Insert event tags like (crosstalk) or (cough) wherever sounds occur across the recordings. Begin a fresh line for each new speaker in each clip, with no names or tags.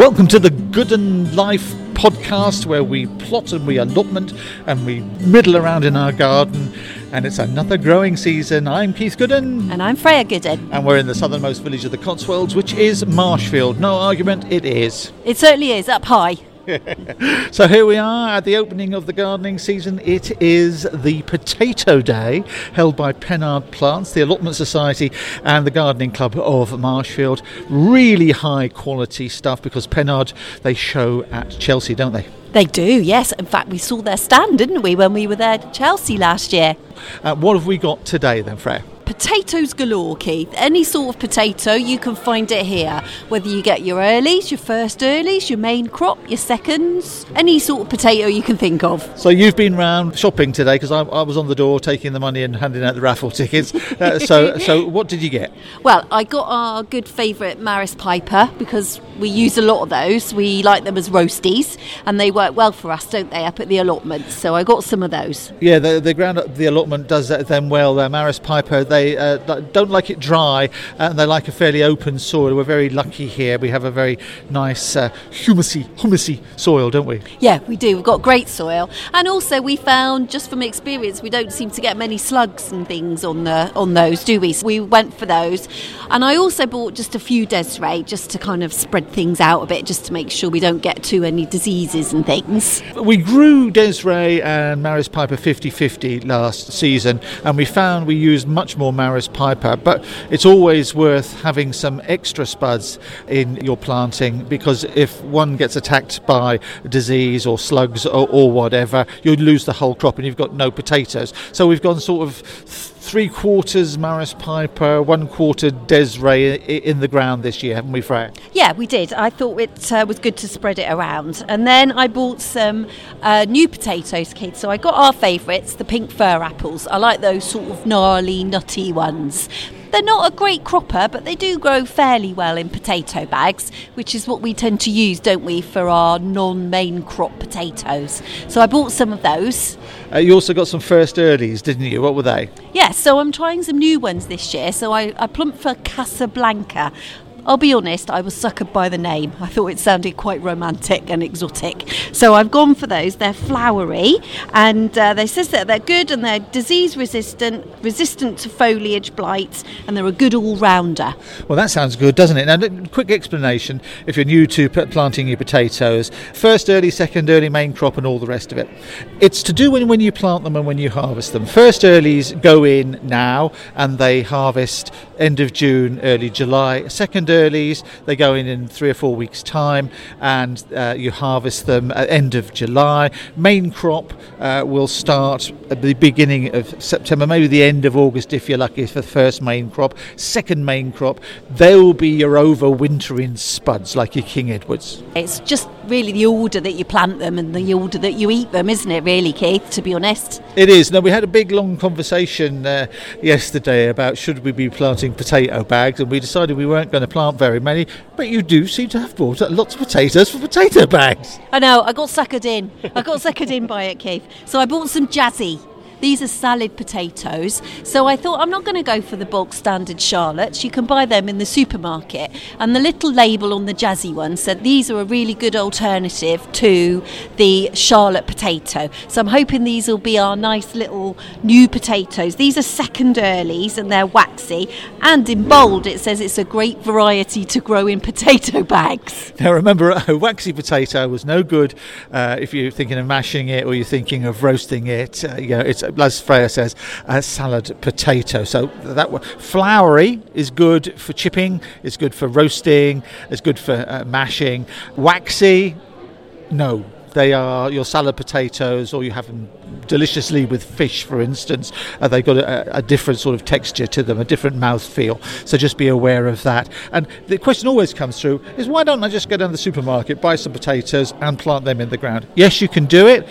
Welcome to the Gooden Life podcast where we plot and we allotment and we middle around in our garden. And it's another growing season. I'm Keith Gooden.
And I'm Freya Gooden.
And we're in the southernmost village of the Cotswolds, which is Marshfield. No argument, it is.
It certainly is, up high. (laughs)
so here we are at the opening of the gardening season. It is the Potato Day held by Pennard Plants, the Allotment Society, and the Gardening Club of Marshfield. Really high quality stuff because Pennard they show at Chelsea, don't they?
They do, yes. In fact, we saw their stand, didn't we, when we were there at Chelsea last year?
Uh, what have we got today then, Freya?
Potatoes galore, Keith. Any sort of potato, you can find it here. Whether you get your earlies, your first earlies, your main crop, your seconds, any sort of potato you can think of.
So you've been round shopping today because I, I, was on the door taking the money and handing out the raffle (laughs) tickets. Uh, so, (laughs) so what did you get?
Well, I got our good favourite Maris Piper because we use a lot of those. We like them as roasties, and they work well for us, don't they, up at the allotment? So I got some of those.
Yeah, the, the ground the allotment does them well. Uh, Maris Piper, they they uh, don't like it dry and they like a fairly open soil. We're very lucky here. We have a very nice uh, humusy, humusy soil, don't we?
Yeah, we do. We've got great soil, and also we found, just from experience, we don't seem to get many slugs and things on the on those, do we? So we went for those, and I also bought just a few Desiree just to kind of spread things out a bit, just to make sure we don't get too any diseases and things.
We grew Desiree and Maris Piper 50-50 last season, and we found we used much more Maris piper, but it's always worth having some extra spuds in your planting because if one gets attacked by disease or slugs or, or whatever, you'd lose the whole crop and you've got no potatoes. So we've gone sort of three quarters Maris Piper, one quarter Desiree in the ground this year, haven't we, Freya?
Yeah, we did. I thought it uh, was good to spread it around. And then I bought some uh, new potatoes, kids. So I got our favourites, the pink fir apples. I like those sort of gnarly, nutty ones. They're not a great cropper, but they do grow fairly well in potato bags, which is what we tend to use, don't we, for our non main crop potatoes. So I bought some of those.
Uh, you also got some first earlies, didn't you? What were they?
Yes, yeah, so I'm trying some new ones this year. So I, I plumped for Casablanca. I'll be honest, I was suckered by the name. I thought it sounded quite romantic and exotic. So I've gone for those. They're flowery and uh, they says that they're good and they're disease resistant, resistant to foliage blight, and they're a good all rounder.
Well, that sounds good, doesn't it? Now, quick explanation if you're new to planting your potatoes first early, second early, main crop, and all the rest of it. It's to do when, when you plant them and when you harvest them. First earlies go in now and they harvest end of June, early July. Second earlies, they go in in three or four weeks' time, and uh, you harvest them at end of July. Main crop uh, will start at the beginning of September, maybe the end of August if you're lucky for the first main crop. Second main crop, they'll be your overwintering spuds like your King Edwards.
It's just really the order that you plant them and the order that you eat them, isn't it, really, Keith, to be honest?
It is. Now, we had a big long conversation uh, yesterday about should we be planting potato bags, and we decided we weren't going to plant very many, but you do seem to have bought lots of potatoes for potato bags.
I know, I got suckered in. I got suckered in by it, Keith. So I bought some Jazzy. These are salad potatoes. So I thought I'm not going to go for the bulk standard Charlottes. You can buy them in the supermarket. And the little label on the jazzy one said these are a really good alternative to the Charlotte potato. So I'm hoping these will be our nice little new potatoes. These are second earlies and they're waxy. And in bold it says it's a great variety to grow in potato (laughs) bags.
Now remember, (laughs) a waxy potato was no good uh, if you're thinking of mashing it or you're thinking of roasting it. Uh, you know, it's as Freya says, a salad potato. So that one. floury is good for chipping, it's good for roasting, it's good for uh, mashing. Waxy, no. They are your salad potatoes, or you have them deliciously with fish, for instance. Uh, they've got a, a, different sort of texture to them, a different mouth feel. So just be aware of that. And the question always comes through is why don't I just go down to the supermarket, buy some potatoes, and plant them in the ground? Yes, you can do it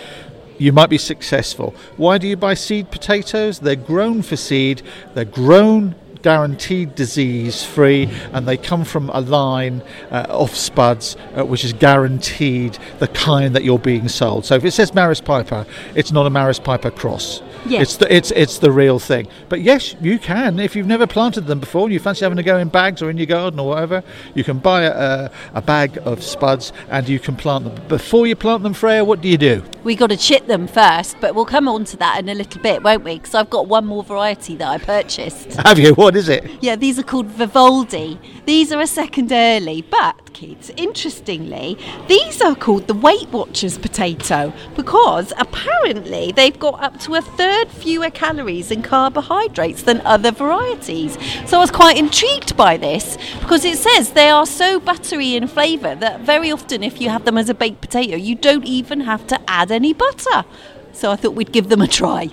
you might be successful. Why do you buy seed potatoes? They're grown for seed, they're grown guaranteed disease free and they come from a line uh, of spuds uh, which is guaranteed the kind that you're being sold so if it says Maris Piper it's not a Maris Piper cross
Yeah.
It's the it's it's the real thing. But yes, you can if you've never planted them before and you fancy having to go in bags or in your garden or whatever. You can buy a, a bag of spuds and you can plant them. Before you plant them, Freya, what do you do?
We got to chit them first, but we'll come on to that in a little bit, won't we? Because I've got one more variety that I purchased. (laughs)
Have you? What is it?
Yeah, these are called Vivaldi. These are a second early, but kids, interestingly, these are called the Weight Watchers potato because apparently they've got up to a third fewer calories and carbohydrates than other varieties. So I was quite intrigued by this because it says they are so buttery in flavour that very often, if you have them as a baked potato, you don't even have to add any butter. So I thought we'd give them a try.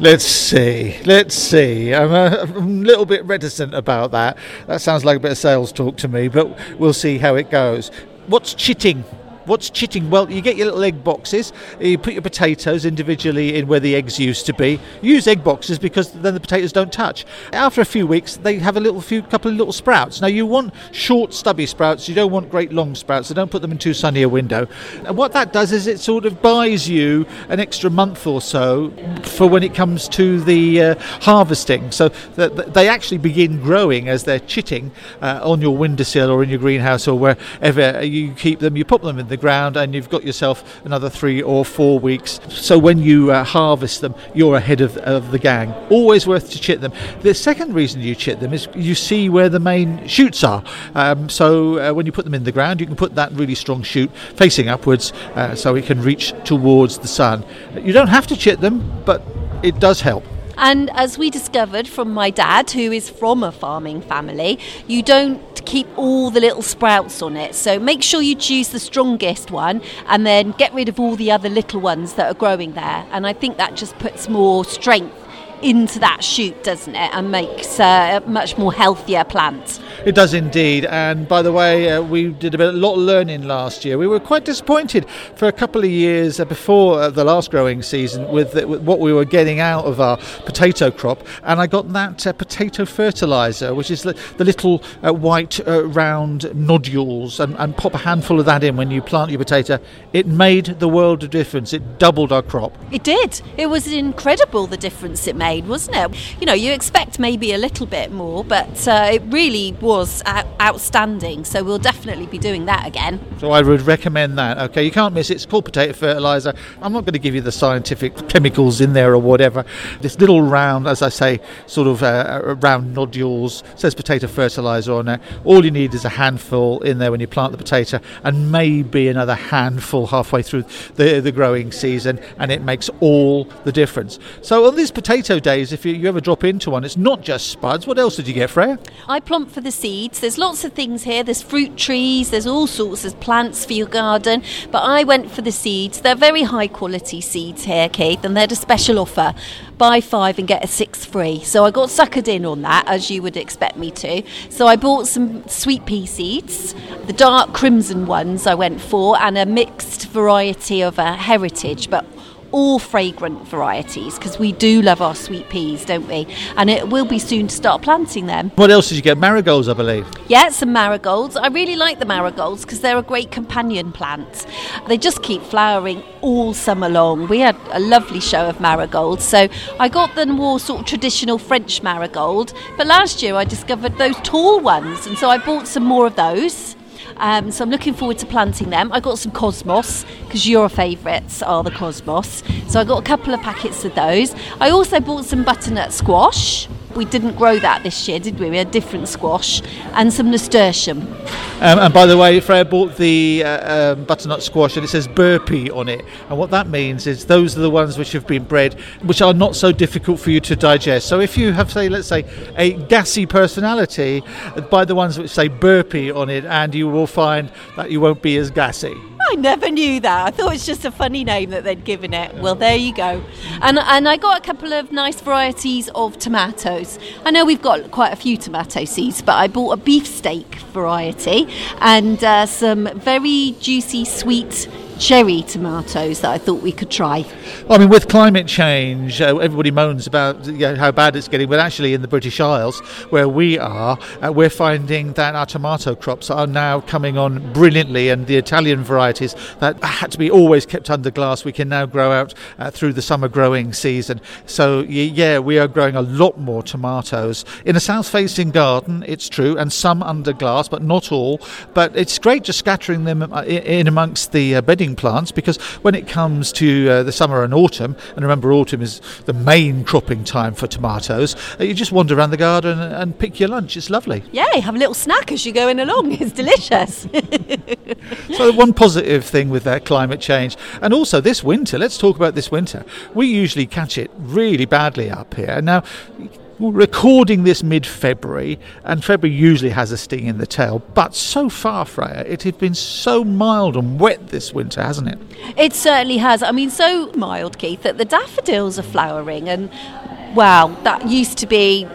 Let's see. Let's see. I'm a, I'm a little bit reticent about that. That sounds like a bit of sales talk to me, but we'll see how it goes. What's chitting? What's chitting? Well, you get your little egg boxes. You put your potatoes individually in where the eggs used to be. Use egg boxes because then the potatoes don't touch. After a few weeks, they have a little few couple of little sprouts. Now you want short, stubby sprouts. You don't want great long sprouts. So don't put them in too sunny a window. And what that does is it sort of buys you an extra month or so for when it comes to the uh, harvesting. So that they actually begin growing as they're chitting uh, on your windowsill or in your greenhouse or wherever you keep them. You put them in the ground and you've got yourself another three or four weeks. So when you uh, harvest them, you're ahead of, of the gang. Always worth to chit them. The second reason you chit them is you see where the main shoots are. Um, so uh, when you put them in the ground, you can put that really strong shoot facing upwards uh, so it can reach towards the sun. You don't have to chit them, but it does help.
And as we discovered from my dad, who is from a farming family, you don't keep all the little sprouts on it. So make sure you choose the strongest one and then get rid of all the other little ones that are growing there. And I think that just puts more strength into that shoot, doesn't it? And makes uh, a much more healthier plant.
It does indeed. And by the way, uh, we did a, bit, a lot of learning last year. We were quite disappointed for a couple of years uh, before uh, the last growing season with, uh, with, what we were getting out of our potato crop. And I got that uh, potato fertilizer, which is the, the little uh, white round nodules, and, and pop a handful of that in when you plant your potato. It made the world of difference. It doubled our crop.
It did. It was incredible the difference it made, wasn't it? You know, you expect maybe a little bit more, but it really was outstanding. So we'll definitely be doing that again.
So I would recommend that. Okay, you can't miss it. It's called potato fertilizer. I'm not going to give you the scientific chemicals in there or whatever. This little round, as I say, sort of uh, round nodules says potato fertilizer on it. All you need is a handful in there when you plant the potato, and maybe another handful halfway through the the growing season, and it makes all the difference. So on these potato days, if you, you ever drop into one, it's not just spuds. What else did you get, Freya?
I plumped for the seeds. There's lots of things here. There's fruit trees, there's all sorts of plants for your garden. But I went for the seeds. They're very high quality seeds here, Keith, and they're a special offer. Buy five and get a six free. So I got suckered in on that, as you would expect me to. So I bought some sweet pea seeds, the dark crimson ones I went for, and a mixed variety of a heritage, but all fragrant varieties because we do love our sweet peas, don't we? And it will be soon to start planting them.
What else did you get? Marigolds, I believe.
Yeah, some marigolds. I really like the marigolds because they're a great companion plant. They just keep flowering all summer long. We had a lovely show of marigolds, so I got the more sort of traditional French marigold. But last year I discovered those tall ones, and so I bought some more of those. Um, so I'm looking forward to planting them. I got some cosmos because your favourites are the cosmos. So I got a couple of packets of those. I also bought some butternut squash. We didn't grow that this year, did we? We had different squash and some nasturtium.
Um, and by the way, Freya bought the uh, um, butternut squash and it says burpee on it. And what that means is those are the ones which have been bred, which are not so difficult for you to digest. So if you have, say, let's say, a gassy personality, buy the ones which say burpee on it, and you will find that you won't be as gassy.
I never knew that. I thought it was just a funny name that they'd given it. Well, there you go. And and I got a couple of nice varieties of tomatoes. I know we've got quite a few tomato seeds, but I bought a beefsteak variety and uh, some very juicy, sweet cherry tomatoes that I thought we could try.
I mean, with climate change, uh, everybody moans about you know, how bad it's getting, but actually, in the British Isles, where we are, uh, we're finding that our tomato crops are now coming on brilliantly, and the Italian varieties that had to be always kept under glass, we can now grow out uh, through the summer growing season. So, yeah, we are growing a lot more tomatoes in a south facing garden, it's true, and some under glass, but not all. But it's great just scattering them uh, in amongst the uh, bedding plants because when it comes to uh, the summer and autumn, and remember autumn is the main cropping time for tomatoes, uh, you just wander around the garden and, and pick your lunch. It's lovely.
Yeah, have a little snack as you're going along. It's delicious. (laughs)
so one positive thing with that climate change, and also this winter. Let's talk about this winter. We usually catch it really badly up here. Now recording this mid February, and February usually has a sting in the tail. But so far, Freya, it has been so mild and wet this winter, hasn't it?
It certainly has. I mean, so mild, Keith, that the daffodils are flowering, and wow, that used to be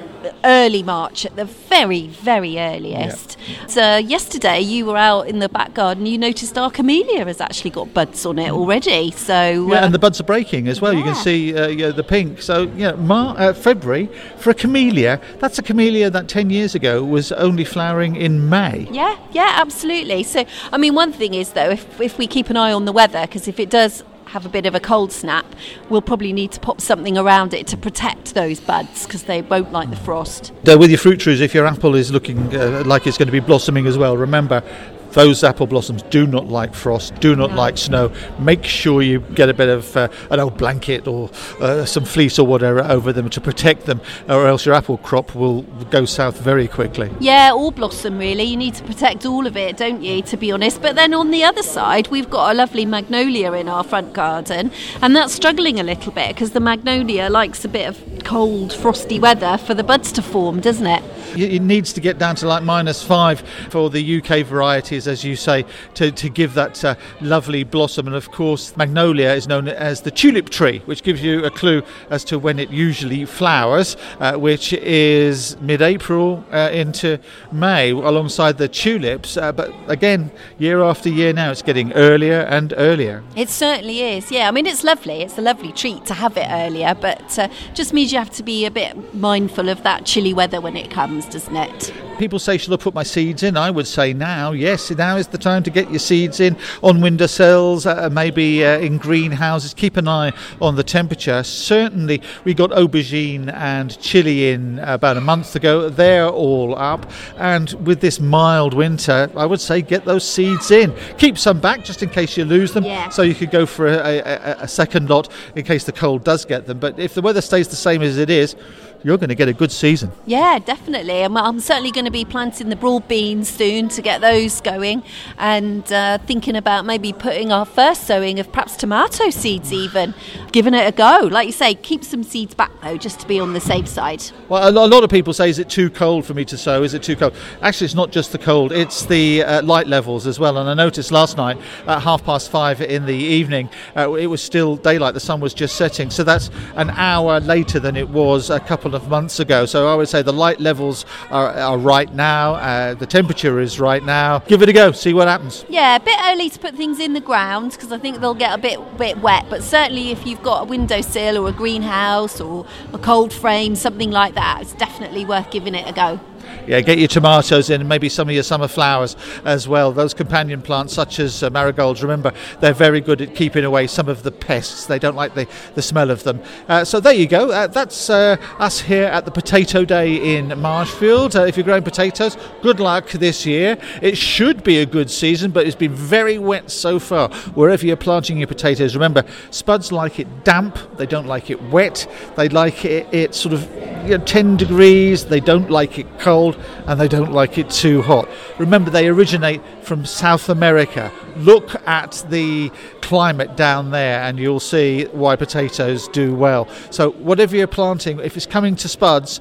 early March at the very, very earliest. Yeah. So yesterday you were out in the back garden, you noticed our camellia has actually got buds on it already. So
yeah, uh, and the buds are breaking as well. Yeah. You can see uh, you know, the pink. So yeah, Mar- uh, February for a camellia. That's a camellia that ten years ago was only flowering in May.
Yeah, yeah, absolutely. So I mean, one thing is though, if if we keep an eye on the weather, because if it does have a bit of a cold snap, we'll probably need to pop something around it to protect those buds because they won't like the frost.
with your fruit trees, if your apple is looking uh, like it's going to be blossoming as well, remember those apple blossoms do not like frost, do not no. like snow. Make sure you get a bit of uh, an old blanket or uh, some fleece or whatever over them to protect them, or else your apple crop will go south very quickly.
Yeah, all blossom really. You need to protect all of it, don't you, to be honest? But then on the other side, we've got a lovely magnolia in our front garden, and that's struggling a little bit because the magnolia likes a bit of cold, frosty weather for the buds to form, doesn't it?
It needs to get down to like minus five for the UK varieties, as you say, to, to give that uh, lovely blossom. And of course, magnolia is known as the tulip tree, which gives you a clue as to when it usually flowers, uh, which is mid April uh, into May, alongside the tulips. Uh, but again, year after year now, it's getting earlier and earlier.
It certainly is, yeah. I mean, it's lovely. It's a lovely treat to have it earlier, but uh, just means you have to be a bit mindful of that chilly weather when it comes, doesn't it?
People say, Shall I put my seeds in? I would say now, yes, now is the time to get your seeds in on windowsills, uh, maybe uh, in greenhouses. Keep an eye on the temperature. Certainly, we got aubergine and chili in about a month ago. They're all up. And with this mild winter, I would say get those seeds in. Keep some back just in case you lose them.
Yeah.
So you could go for a, a, a second lot in case the cold does get them. But if the weather stays the same as it is, you're going to get a good season.
Yeah, definitely. I'm, I'm, certainly going to be planting the broad beans soon to get those going and uh, thinking about maybe putting our first sowing of perhaps tomato seeds even, giving it a go. Like you say, keep some seeds back though, just to be on the safe side.
Well, a lot of people say, is it too cold for me to sow? Is it too cold? Actually, it's not just the cold, it's the uh, light levels as well. And I noticed last night at half past five in the evening, uh, it was still daylight, the sun was just setting. So that's an hour later than it was a couple of months ago. So I would say the light levels are, are right now, uh, the temperature is right now. Give it a go, see what happens.
Yeah, a bit early to put things in the ground because I think they'll get a bit bit wet. But certainly, if you've got a windowsill or a greenhouse or a cold frame, something like that, it's definitely worth giving it a go
yeah, get your tomatoes in and maybe some of your summer flowers as well. Those companion plants, such as uh, marigolds, remember, they're very good at keeping away some of the pests. They don't like the, the smell of them. Uh, so there you go. Uh, that's uh, us here at the Potato Day in Marshfield. Uh, if you're growing potatoes, good luck this year. It should be a good season, but it's been very wet so far. Wherever you're planting your potatoes, remember, spuds like it damp, they don't like it wet, they like it, it sort of you know, 10 degrees, they don't like it cold cold and they don't like it too hot. Remember, they originate from South America. Look at the climate down there and you'll see why potatoes do well. So, whatever you're planting, if it's coming to spuds,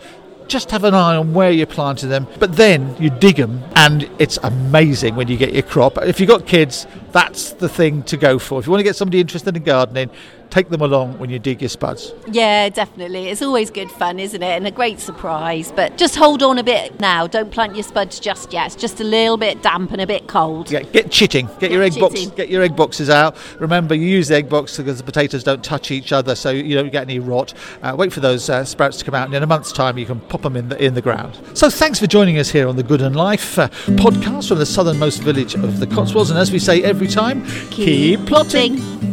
just have an eye on where you're planting them. But then you dig them, and it's amazing when you get your crop. If you've got kids, that's the thing to go for. If you want to get somebody interested in gardening, take them along when you dig your spuds.
Yeah, definitely. It's always good fun, isn't it? And a great surprise. But just hold on a bit now. Don't plant your spuds just yet. It's just a little bit damp and a bit cold.
Yeah, get chitting. Get, your egg box. Get your egg boxes out. Remember, you use the egg box because the potatoes don't touch each other, so you don't get any rot. Uh, wait for those uh, sprouts to come out, and in a month's time, you can pop them in the in the ground. So, thanks for joining us here on the Gooden Life uh, podcast from the southernmost village of the Cotswolds. And as we say every time, keep plotting.
plotting.